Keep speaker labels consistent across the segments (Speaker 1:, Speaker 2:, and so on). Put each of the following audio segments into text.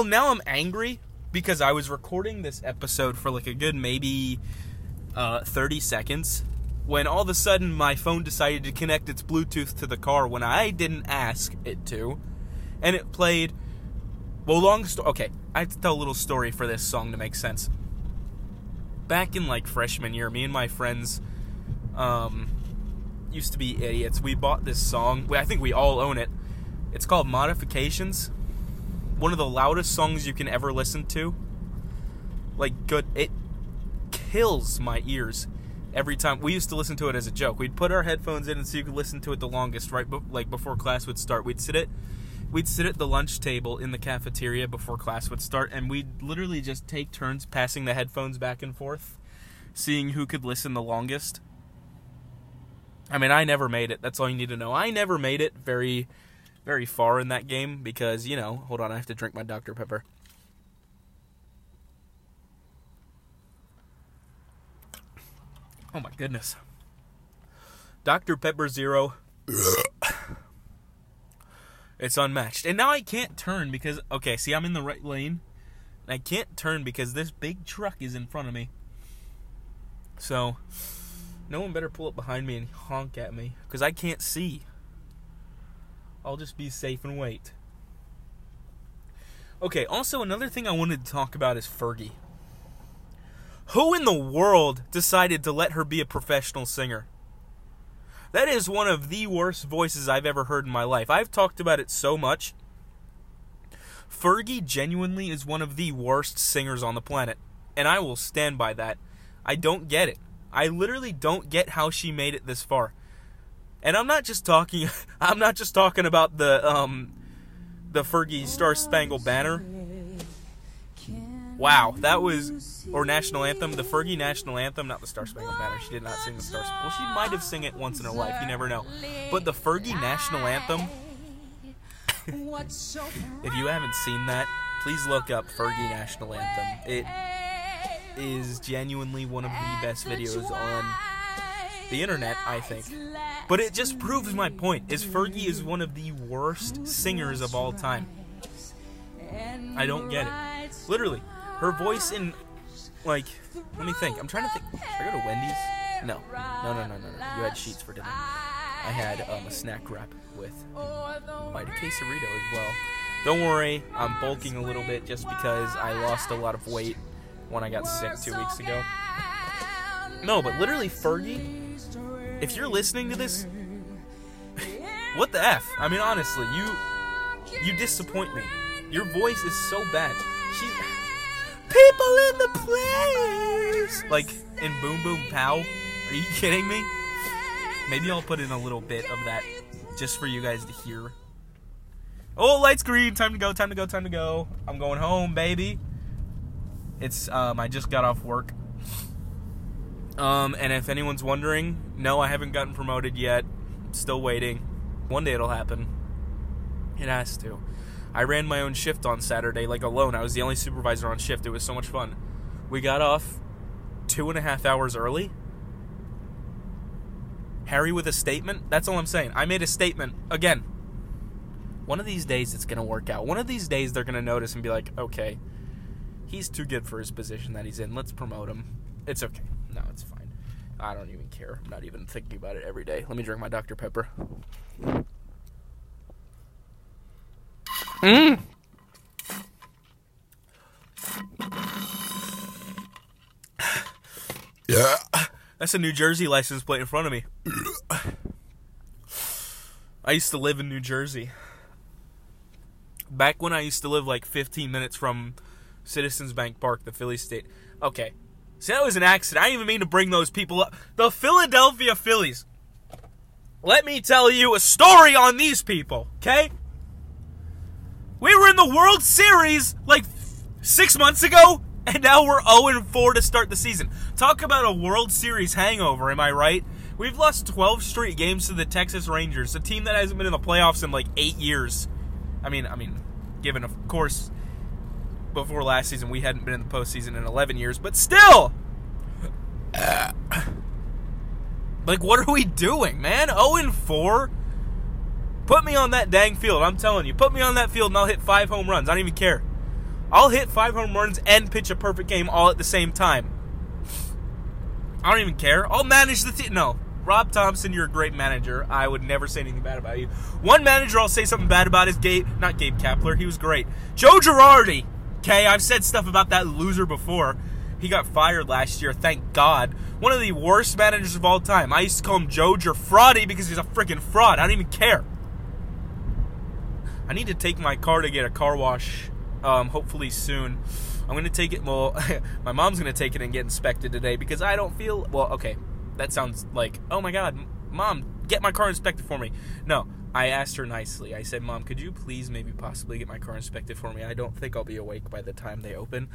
Speaker 1: well, now I'm angry because I was recording this episode for like a good maybe uh, 30 seconds when all of a sudden my phone decided to connect its Bluetooth to the car when I didn't ask it to, and it played. Well, long story. Okay, I have to tell a little story for this song to make sense. Back in like freshman year, me and my friends um, used to be idiots. We bought this song. I think we all own it. It's called Modifications. One of the loudest songs you can ever listen to. Like good, it kills my ears every time. We used to listen to it as a joke. We'd put our headphones in and so you could listen to it the longest, right? Like before class would start. We'd sit it. We'd sit at the lunch table in the cafeteria before class would start, and we'd literally just take turns passing the headphones back and forth, seeing who could listen the longest. I mean, I never made it. That's all you need to know. I never made it very, very far in that game because, you know, hold on, I have to drink my Dr. Pepper. Oh my goodness. Dr. Pepper Zero. it's unmatched. And now I can't turn because, okay, see, I'm in the right lane. And I can't turn because this big truck is in front of me. So, no one better pull up behind me and honk at me because I can't see. I'll just be safe and wait. Okay, also, another thing I wanted to talk about is Fergie. Who in the world decided to let her be a professional singer? That is one of the worst voices I've ever heard in my life. I've talked about it so much. Fergie genuinely is one of the worst singers on the planet, and I will stand by that. I don't get it. I literally don't get how she made it this far. And I'm not just talking I'm not just talking about the um the Fergie Star Spangled Banner. Wow, that was or national anthem, the Fergie national anthem, not the Star Spangled Banner. She did not sing the Star. Spangled. Well, she might have sung it once in her life. You never know. But the Fergie national anthem. if you haven't seen that, please look up Fergie national anthem. It is genuinely one of the best videos on the internet, I think. But it just proves my point. Is Fergie is one of the worst singers of all time. I don't get it. Literally, her voice in like let me think. I'm trying to think. Should I go to Wendy's? No. No, no, no, no, no. You had Sheetz for dinner. I had um, a snack wrap with quite a quesarito as well. Don't worry, I'm bulking a little bit just because I lost a lot of weight when I got sick two weeks ago. No, but literally, Fergie, if you're listening to this, what the f? I mean, honestly, you you disappoint me. Your voice is so bad. She's people in the place, like in Boom Boom Pow. Are you kidding me? Maybe I'll put in a little bit of that just for you guys to hear. Oh, lights green. Time to go. Time to go. Time to go. I'm going home, baby. It's um, I just got off work. Um, and if anyone's wondering, no, I haven't gotten promoted yet. Still waiting. One day it'll happen. It has to. I ran my own shift on Saturday, like alone. I was the only supervisor on shift. It was so much fun. We got off two and a half hours early. Harry with a statement. That's all I'm saying. I made a statement. Again, one of these days it's going to work out. One of these days they're going to notice and be like, okay, he's too good for his position that he's in. Let's promote him. It's okay. No, it's fine. I don't even care. I'm not even thinking about it every day. Let me drink my Dr. Pepper. Mmm.
Speaker 2: Yeah.
Speaker 1: That's a New Jersey license plate in front of me. I used to live in New Jersey. Back when I used to live like 15 minutes from Citizens Bank Park, the Philly State. Okay. See, that was an accident. I didn't even mean to bring those people up. The Philadelphia Phillies. Let me tell you a story on these people, okay? We were in the World Series like six months ago, and now we're 0 4 to start the season. Talk about a World Series hangover, am I right? We've lost 12 straight games to the Texas Rangers, a team that hasn't been in the playoffs in like eight years. I mean, I mean, given of course, before last season we hadn't been in the postseason in 11 years, but still. like, what are we doing, man? 0 and 4. Put me on that dang field. I'm telling you, put me on that field and I'll hit five home runs. I don't even care. I'll hit five home runs and pitch a perfect game all at the same time. I don't even care. I'll manage the team. No, Rob Thomson, you're a great manager. I would never say anything bad about you. One manager I'll say something bad about is Gabe, not Gabe Kapler. He was great. Joe Girardi. Okay, I've said stuff about that loser before. He got fired last year, thank God. One of the worst managers of all time. I used to call him Joe Fraudy because he's a freaking fraud. I don't even care. I need to take my car to get a car wash, um, hopefully soon. I'm gonna take it. Well, my mom's gonna take it and get inspected today because I don't feel. Well, okay, that sounds like, oh my god, mom, get my car inspected for me. No, I asked her nicely. I said, Mom, could you please maybe possibly get my car inspected for me? I don't think I'll be awake by the time they open.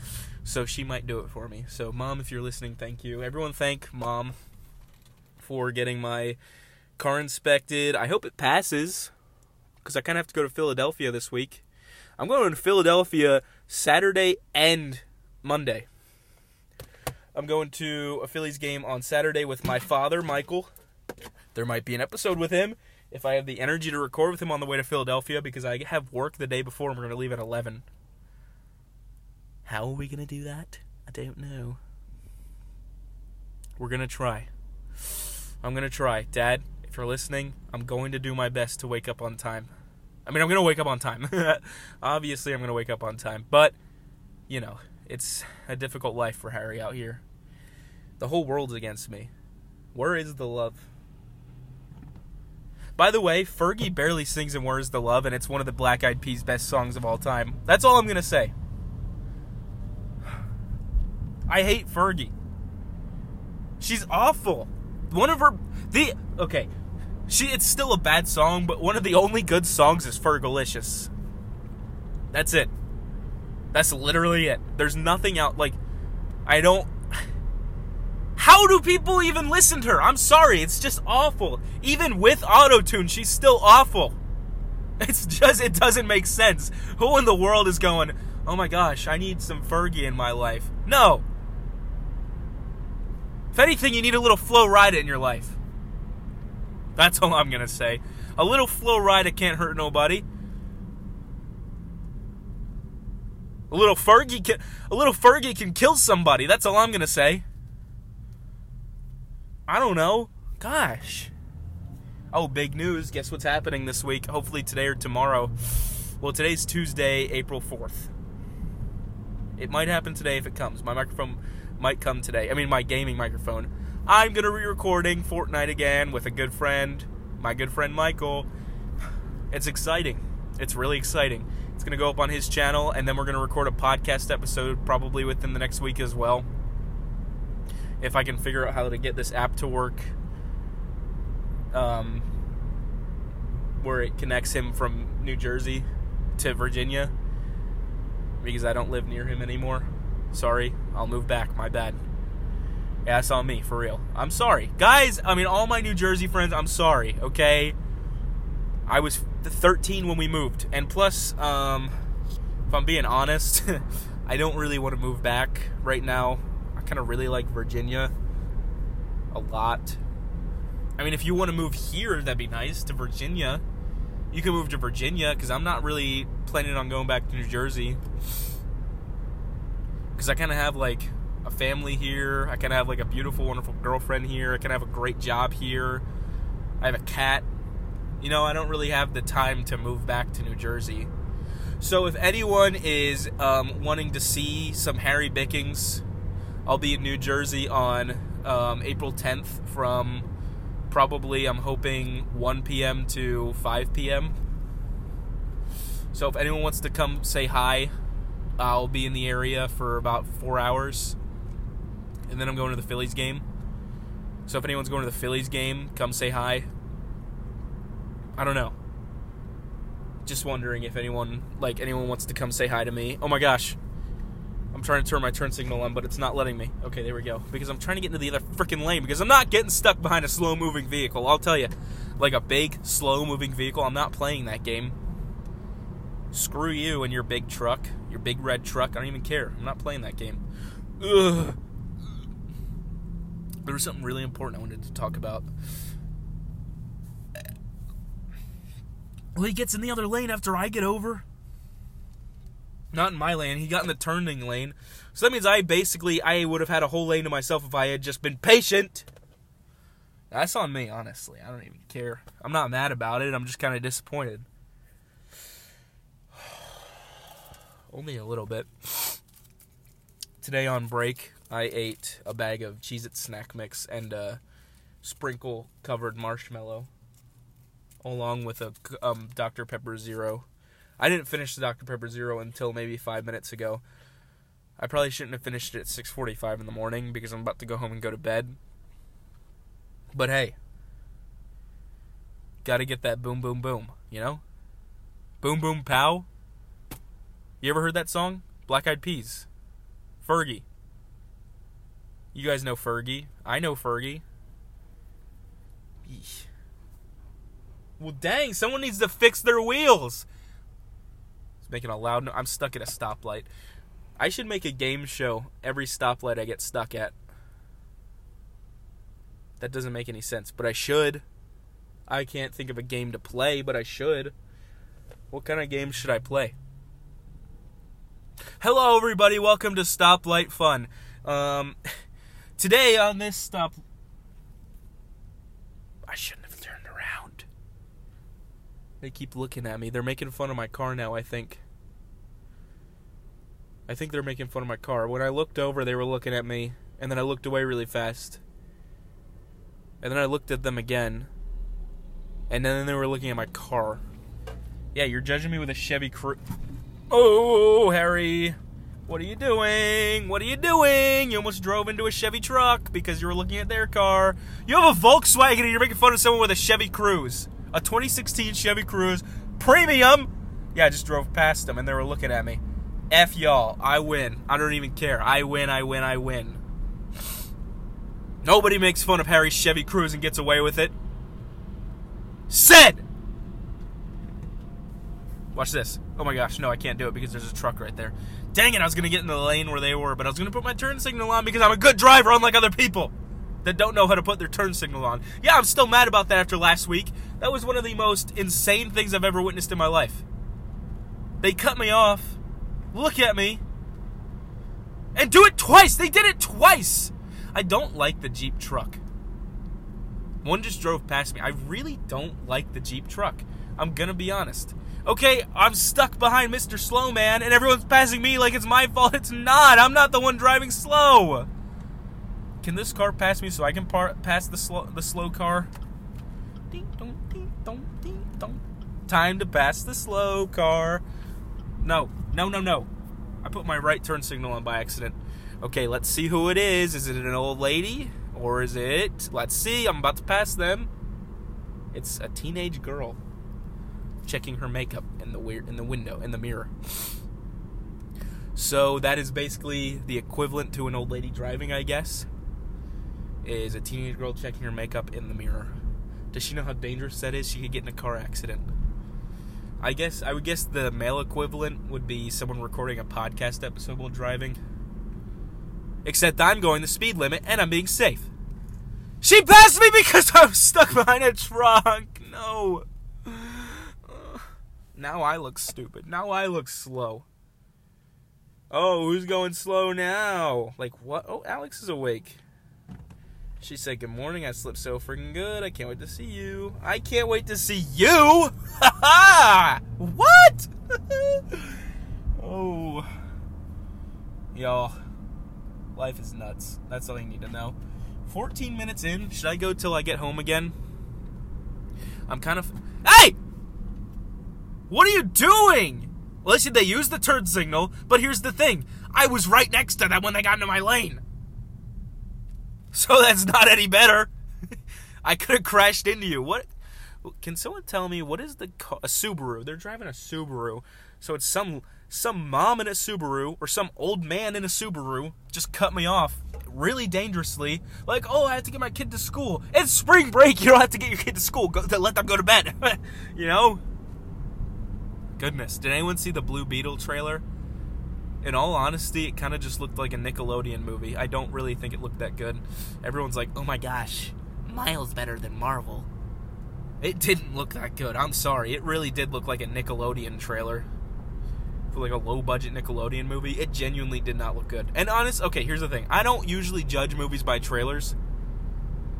Speaker 1: So she might do it for me. So, Mom, if you're listening, thank you. Everyone, thank Mom for getting my car inspected. I hope it passes because I kind of have to go to Philadelphia this week. I'm going to Philadelphia Saturday and Monday. I'm going to a Phillies game on Saturday with my father, Michael. There might be an episode with him if I have the energy to record with him on the way to Philadelphia because I have work the day before and we're going to leave at 11. How are we going to do that? I don't know. We're going to try. I'm going to try. Dad, if you're listening, I'm going to do my best to wake up on time. I mean, I'm going to wake up on time. Obviously, I'm going to wake up on time. But, you know, it's a difficult life for Harry out here. The whole world's against me. Where is the love? By the way, Fergie barely sings in Where's the Love, and it's one of the Black Eyed Peas' best songs of all time. That's all I'm going to say. I hate Fergie. She's awful. One of her the okay, she it's still a bad song, but one of the only good songs is Fergalicious. That's it. That's literally it. There's nothing out like I don't how do people even listen to her? I'm sorry, it's just awful. Even with autotune, she's still awful. It's just, it doesn't make sense. Who in the world is going, oh my gosh, I need some Fergie in my life? No. If anything, you need a little Flo Rida in your life. That's all I'm gonna say. A little Flo Rida can't hurt nobody. A little Fergie can, a little Fergie can kill somebody. That's all I'm gonna say. I don't know. Gosh. Oh, big news. Guess what's happening this week? Hopefully today or tomorrow. Well, today's Tuesday, April 4th. It might happen today if it comes. My microphone might come today. I mean, my gaming microphone. I'm going to be recording Fortnite again with a good friend, my good friend Michael. It's exciting. It's really exciting. It's going to go up on his channel, and then we're going to record a podcast episode probably within the next week as well if I can figure out how to get this app to work, um, where it connects him from New Jersey to Virginia, because I don't live near him anymore. Sorry, I'll move back. My bad. That's on me, for real. I'm sorry. Guys, I mean, all my New Jersey friends, I'm sorry, okay? I was 13 when we moved. And plus, um, if I'm being honest, I don't really want to move back right now kind of really like Virginia a lot. I mean, if you want to move here, that'd be nice to Virginia. You can move to Virginia because I'm not really planning on going back to New Jersey. Because I kind of have like a family here. I kind of have like a beautiful, wonderful girlfriend here. I kind of have a great job here. I have a cat. You know, I don't really have the time to move back to New Jersey. So if anyone is um, wanting to see some Harry Bickings I'll be in New Jersey on um, April 10th from probably, I'm hoping, 1 p.m. to 5 p.m. So if anyone wants to come say hi, I'll be in the area for about four hours. And then I'm going to the Phillies game. So if anyone's going to the Phillies game, come say hi. I don't know. Just wondering if anyone like anyone wants to come say hi to me. Oh my gosh. I'm trying to turn my turn signal on, but it's not letting me. Okay, there we go. Because I'm trying to get into the other freaking lane because I'm not getting stuck behind a slow moving vehicle. I'll tell you. Like a big, slow moving vehicle, I'm not playing that game. Screw you and your big truck, your big red truck. I don't even care. I'm not playing that game. Ugh. There was something really important I wanted to talk about. Well, he gets in the other lane after I get over. Not in my lane. He got in the turning lane. So that means I basically I would have had a whole lane to myself if I had just been patient. That's on me, honestly. I don't even care. I'm not mad about it. I'm just kind of disappointed. Only a little bit. Today on break, I ate a bag of Cheez It snack mix and a sprinkle covered marshmallow, along with a um, Dr. Pepper Zero. I didn't finish the Dr. Pepper Zero until maybe five minutes ago. I probably shouldn't have finished it at 6:45 in the morning because I'm about to go home and go to bed. But hey, got to get that boom boom boom, you know? Boom boom pow. You ever heard that song? Black Eyed Peas. Fergie. You guys know Fergie. I know Fergie. Eesh. Well, dang, someone needs to fix their wheels. It's making a loud no- I'm stuck at a stoplight. I should make a game show every stoplight I get stuck at. That doesn't make any sense, but I should. I can't think of a game to play, but I should. What kind of game should I play? Hello, everybody. Welcome to Stoplight Fun. Um, today on this stop, I shouldn't. They keep looking at me. They're making fun of my car now. I think. I think they're making fun of my car. When I looked over, they were looking at me, and then I looked away really fast. And then I looked at them again, and then they were looking at my car. Yeah, you're judging me with a Chevy Cruze. Oh, Harry. What are you doing? What are you doing? You almost drove into a Chevy truck because you were looking at their car. You have a Volkswagen and you're making fun of someone with a Chevy Cruze. A 2016 Chevy Cruze premium. Yeah, I just drove past them and they were looking at me. F y'all. I win. I don't even care. I win, I win, I win. Nobody makes fun of Harry's Chevy Cruze and gets away with it. Said! Watch this. Oh my gosh, no, I can't do it because there's a truck right there. Dang it, I was gonna get in the lane where they were, but I was gonna put my turn signal on because I'm a good driver, unlike other people that don't know how to put their turn signal on. Yeah, I'm still mad about that after last week. That was one of the most insane things I've ever witnessed in my life. They cut me off, look at me, and do it twice! They did it twice! I don't like the Jeep truck. One just drove past me. I really don't like the Jeep truck. I'm gonna be honest. Okay, I'm stuck behind Mr. Slow Man, and everyone's passing me like it's my fault. It's not. I'm not the one driving slow. Can this car pass me so I can par- pass the slow the slow car? Ding dong, ding dong, ding dong. Time to pass the slow car. No, no, no, no. I put my right turn signal on by accident. Okay, let's see who it is. Is it an old lady? Or is it. Let's see. I'm about to pass them. It's a teenage girl checking her makeup in the weird in the window in the mirror. So that is basically the equivalent to an old lady driving, I guess. Is a teenage girl checking her makeup in the mirror. Does she know how dangerous that is? She could get in a car accident. I guess I would guess the male equivalent would be someone recording a podcast episode while driving. Except I'm going the speed limit and I'm being safe. She passed me because I was stuck behind a truck. No. Now I look stupid. Now I look slow. Oh, who's going slow now? Like what? Oh, Alex is awake. She said, "Good morning. I slept so freaking good. I can't wait to see you. I can't wait to see you." Ha ha! What? oh, y'all. Life is nuts. That's all you need to know. 14 minutes in. Should I go till I get home again? I'm kind of. Hey! What are you doing? Listen, they used the turn signal, but here's the thing. I was right next to them when they got into my lane. So that's not any better. I could have crashed into you. What? Can someone tell me what is the car? A Subaru. They're driving a Subaru. So it's some some mom in a Subaru or some old man in a Subaru just cut me off really dangerously. Like, oh, I have to get my kid to school. It's spring break. You don't have to get your kid to school. Go, let them go to bed. you know? Goodness, did anyone see the Blue Beetle trailer? In all honesty, it kind of just looked like a Nickelodeon movie. I don't really think it looked that good. Everyone's like, oh my gosh, miles better than Marvel. It didn't look that good. I'm sorry. It really did look like a Nickelodeon trailer. for like a low budget Nickelodeon movie, it genuinely did not look good. And honest, okay, here's the thing: I don't usually judge movies by trailers,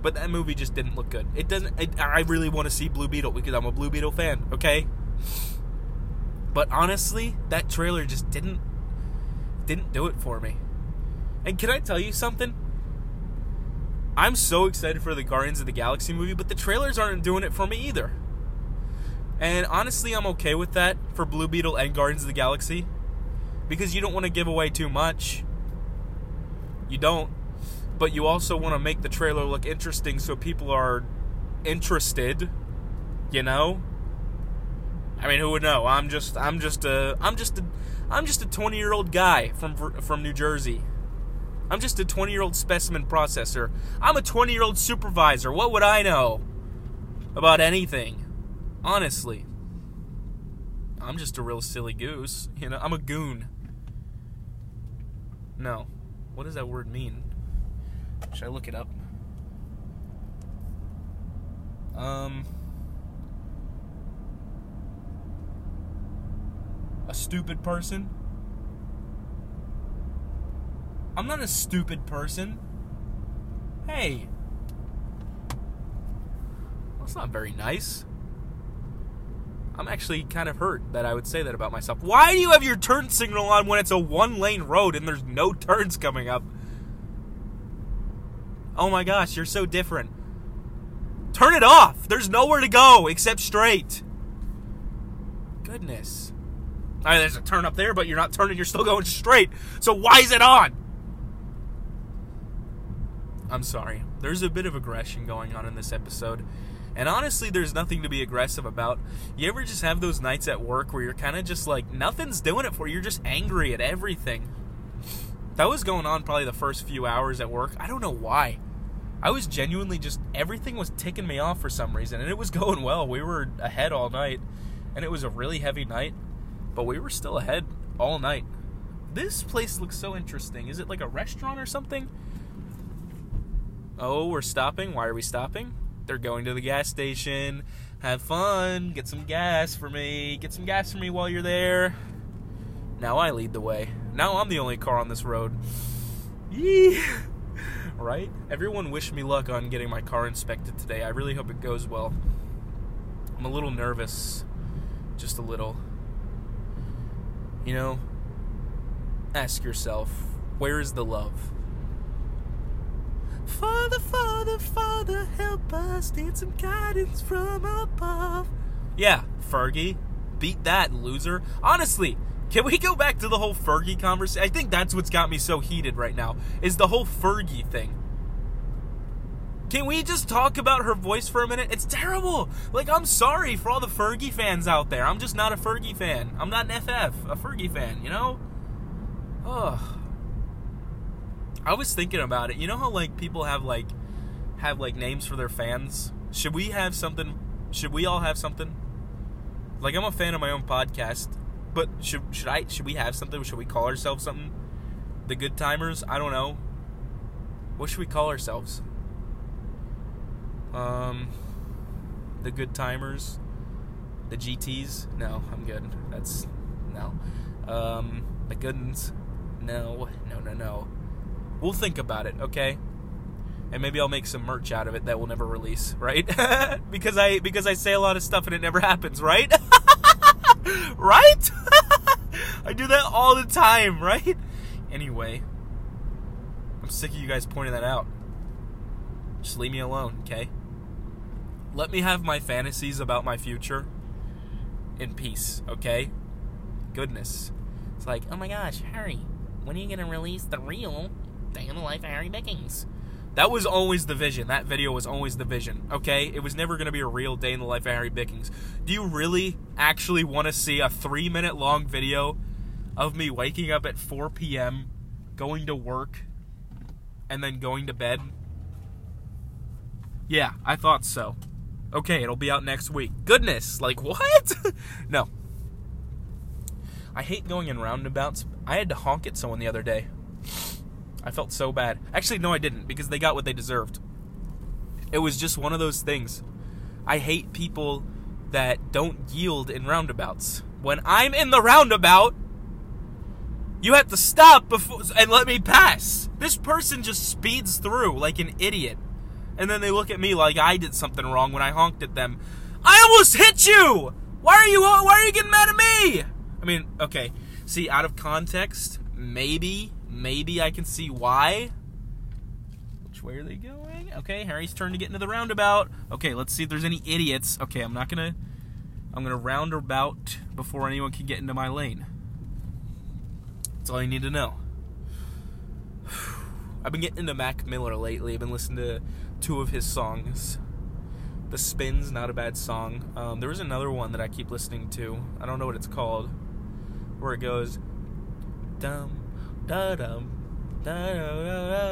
Speaker 1: but that movie just didn't look good. It doesn't. It, I really want to see Blue Beetle because I'm a Blue Beetle fan. Okay, but honestly, that trailer just didn't didn't do it for me. And can I tell you something? I'm so excited for the Guardians of the Galaxy movie, but the trailers aren't doing it for me either. And honestly, I'm okay with that for Blue Beetle and Guardians of the Galaxy because you don't want to give away too much. You don't but you also want to make the trailer look interesting so people are interested, you know? I mean, who would know? I'm just I'm just a I'm just a I'm just a 20-year-old guy from from New Jersey. I'm just a 20-year-old specimen processor. I'm a 20-year-old supervisor. What would I know about anything? Honestly. I'm just a real silly goose. You know, I'm a goon. No. What does that word mean? Should I look it up? Um, a stupid person. I'm not a stupid person. Hey. That's not very nice. I'm actually kind of hurt that I would say that about myself. Why do you have your turn signal on when it's a one lane road and there's no turns coming up? Oh my gosh, you're so different. Turn it off. There's nowhere to go except straight. Goodness. There's a turn up there, but you're not turning, you're still going straight. So why is it on? I'm sorry. There's a bit of aggression going on in this episode. And honestly, there's nothing to be aggressive about. You ever just have those nights at work where you're kind of just like, nothing's doing it for you? You're just angry at everything. That was going on probably the first few hours at work. I don't know why. I was genuinely just everything was ticking me off for some reason, and it was going well. We were ahead all night, and it was a really heavy night, but we were still ahead all night. This place looks so interesting. Is it like a restaurant or something? Oh, we're stopping. Why are we stopping? They're going to the gas station. Have fun. Get some gas for me. Get some gas for me while you're there. Now I lead the way. Now I'm the only car on this road. Yee right? Everyone wish me luck on getting my car inspected today. I really hope it goes well. I'm a little nervous. Just a little. You know, ask yourself, where is the love? Father, Father, Father, help us. Need some guidance from above. Yeah, Fergie. Beat that, loser. Honestly, can we go back to the whole Fergie conversation? I think that's what's got me so heated right now, is the whole Fergie thing. Can we just talk about her voice for a minute? It's terrible. Like, I'm sorry for all the Fergie fans out there. I'm just not a Fergie fan. I'm not an FF, a Fergie fan, you know? Ugh. I was thinking about it. You know how, like, people have, like, have, like, names for their fans? Should we have something? Should we all have something? Like, I'm a fan of my own podcast but should should I should we have something? Should we call ourselves something? The Good Timers? I don't know. What should we call ourselves? Um, the Good Timers, the GTS. No, I'm good. That's no. Um, the Goodens. No, no, no, no. We'll think about it, okay? And maybe I'll make some merch out of it that we'll never release, right? because I because I say a lot of stuff and it never happens, right? right? I do that all the time, right? Anyway, I'm sick of you guys pointing that out. Just leave me alone, okay? Let me have my fantasies about my future in peace, okay? Goodness. It's like, oh my gosh, Harry, when are you gonna release the real Day in the Life of Harry Bickings? That was always the vision. That video was always the vision. Okay, it was never to be a real day in the life of Harry Bickings. Do you really actually want to see a three minute long video of me waking up at 4 p.m., going to work, and then going to bed? Yeah, I thought so. Okay, it'll be out next week. Goodness, like what? no. I hate going in roundabouts. I had to honk at someone the other day. I felt so bad. Actually, no, I didn't because they got what they deserved. It was just one of those things. I hate people that don't yield in roundabouts. When I'm in the roundabout, You have to stop before and let me pass. This person just speeds through like an idiot. And then they look at me like I did something wrong when I honked at them. I almost hit you. Why are you why are you getting mad at me? I mean, okay. See, out of context, maybe maybe I can see why. Which way are they going? Okay, Harry's turn to get into the roundabout. Okay, let's see if there's any idiots. Okay, I'm not gonna I'm gonna roundabout before anyone can get into my lane. That's all you need to know. I've been getting into Mac Miller lately. I've been listening to two of his songs. The Spins, not a bad song. Um, there was another one that I keep listening to. I don't know what it's called. Where it goes, dum da dum da dum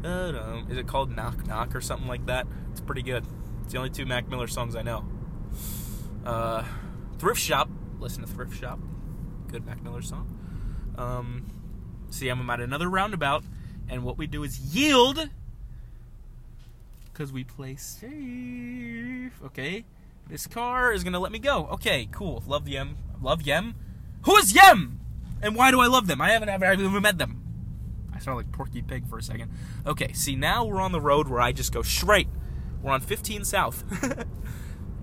Speaker 1: dum. Is it called Knock Knock or something like that? It's pretty good. It's the only two Mac Miller songs I know. Uh, Thrift Shop. Listen to Thrift Shop. Good Mac Miller song. Um, see, I'm at another roundabout, and what we do is yield because we play safe. Okay, this car is gonna let me go. Okay, cool. Love Yem. Love Yem. Who is Yem? And why do I love them? I haven't ever, ever met them. I sound like Porky Pig for a second. Okay, see now we're on the road where I just go straight. We're on 15 South.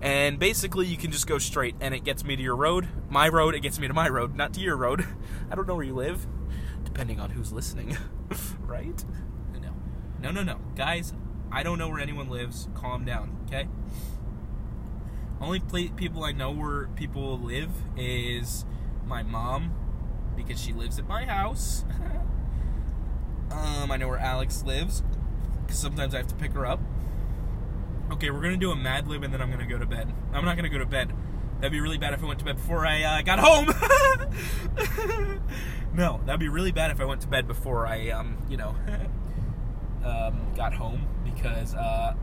Speaker 1: and basically you can just go straight and it gets me to your road. My road, it gets me to my road, not to your road. I don't know where you live, depending on who's listening. right? No. No, no, no. Guys, I don't know where anyone lives. Calm down, okay? Only people I know where people live is my mom because she lives at my house. um, I know where Alex lives because sometimes I have to pick her up. Okay, we're gonna do a Mad Lib and then I'm gonna go to bed. I'm not gonna go to bed. That'd be really bad if I went to bed before I uh, got home. no, that'd be really bad if I went to bed before I, um, you know, um, got home because uh,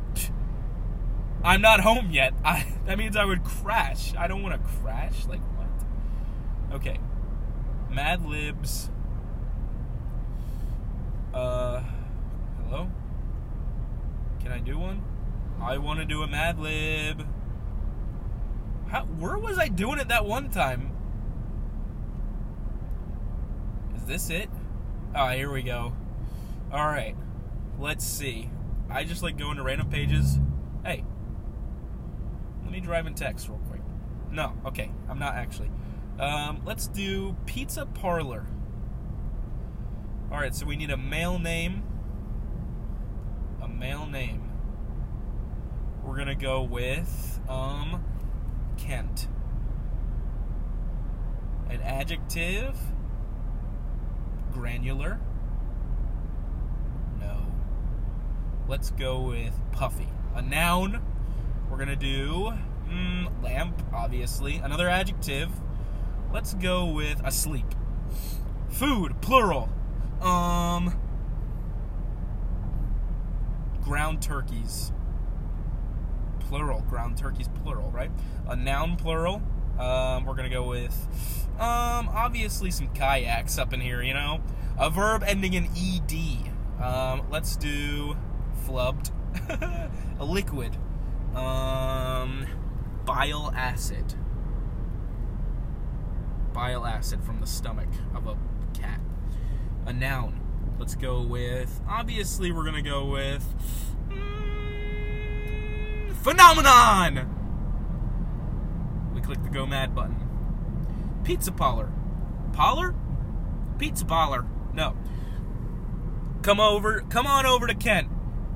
Speaker 1: I'm not home yet. I, that means I would crash. I don't want to crash. Like what? Okay, Mad Libs. Uh, hello. Can I do one? I want to do a Mad Lib. How, where was I doing it that one time? Is this it? Ah, here we go. All right. Let's see. I just like going to random pages. Hey, let me drive and text real quick. No, okay, I'm not actually. Um, let's do Pizza Parlor. All right, so we need a male name. A male name. We're gonna go with um Kent. An adjective. Granular. No. Let's go with puffy. A noun. We're gonna do mm, lamp, obviously. Another adjective. Let's go with asleep. Food, plural. Um, ground turkeys plural. Ground turkeys, plural, right? A noun, plural. Um, we're gonna go with, um, obviously some kayaks up in here, you know. A verb ending in ed. Um, let's do flubbed. a liquid. Um, bile acid. Bile acid from the stomach of a cat. A noun. Let's go with. Obviously, we're gonna go with. Phenomenon! Click the Go Mad button. Pizza Parlor. Parlor? Pizza Parlor. No. Come over, come on over to Kent.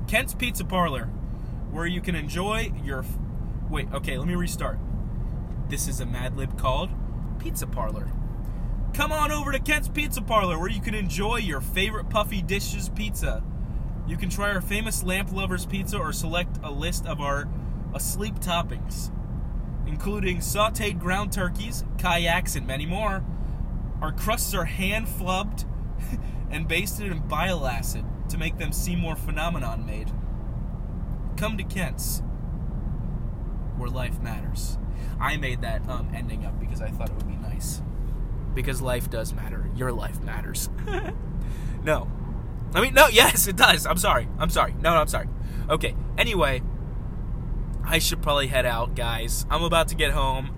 Speaker 1: Kent's Pizza Parlor, where you can enjoy your. Wait, okay, let me restart. This is a Mad Lib called Pizza Parlor. Come on over to Kent's Pizza Parlor, where you can enjoy your favorite puffy dishes pizza. You can try our famous Lamp Lovers pizza or select a list of our asleep toppings, including sauteed ground turkeys, kayaks, and many more. Our crusts are hand flubbed and basted in bile acid to make them seem more phenomenon made. Come to Kent's, where life matters. I made that um, ending up because I thought it would be nice. Because life does matter. Your life matters. no. I mean, no, yes, it does. I'm sorry. I'm sorry. No, no, I'm sorry. Okay, anyway, I should probably head out, guys. I'm about to get home.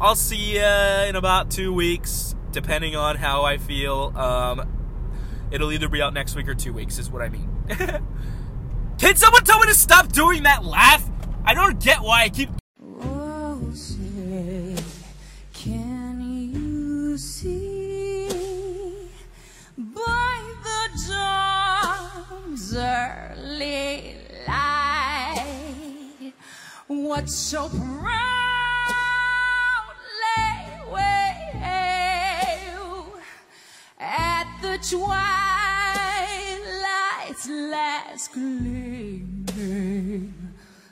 Speaker 1: I'll see you in about two weeks. depending on how I feel. Um, it'll either be out next week or two weeks, is what I mean. Can someone tell me to stop doing that laugh? I don't get why I keep.
Speaker 2: What so proudly wave at the twilight's last gleaming?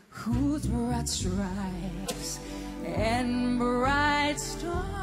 Speaker 2: whose broad stripes and bright stars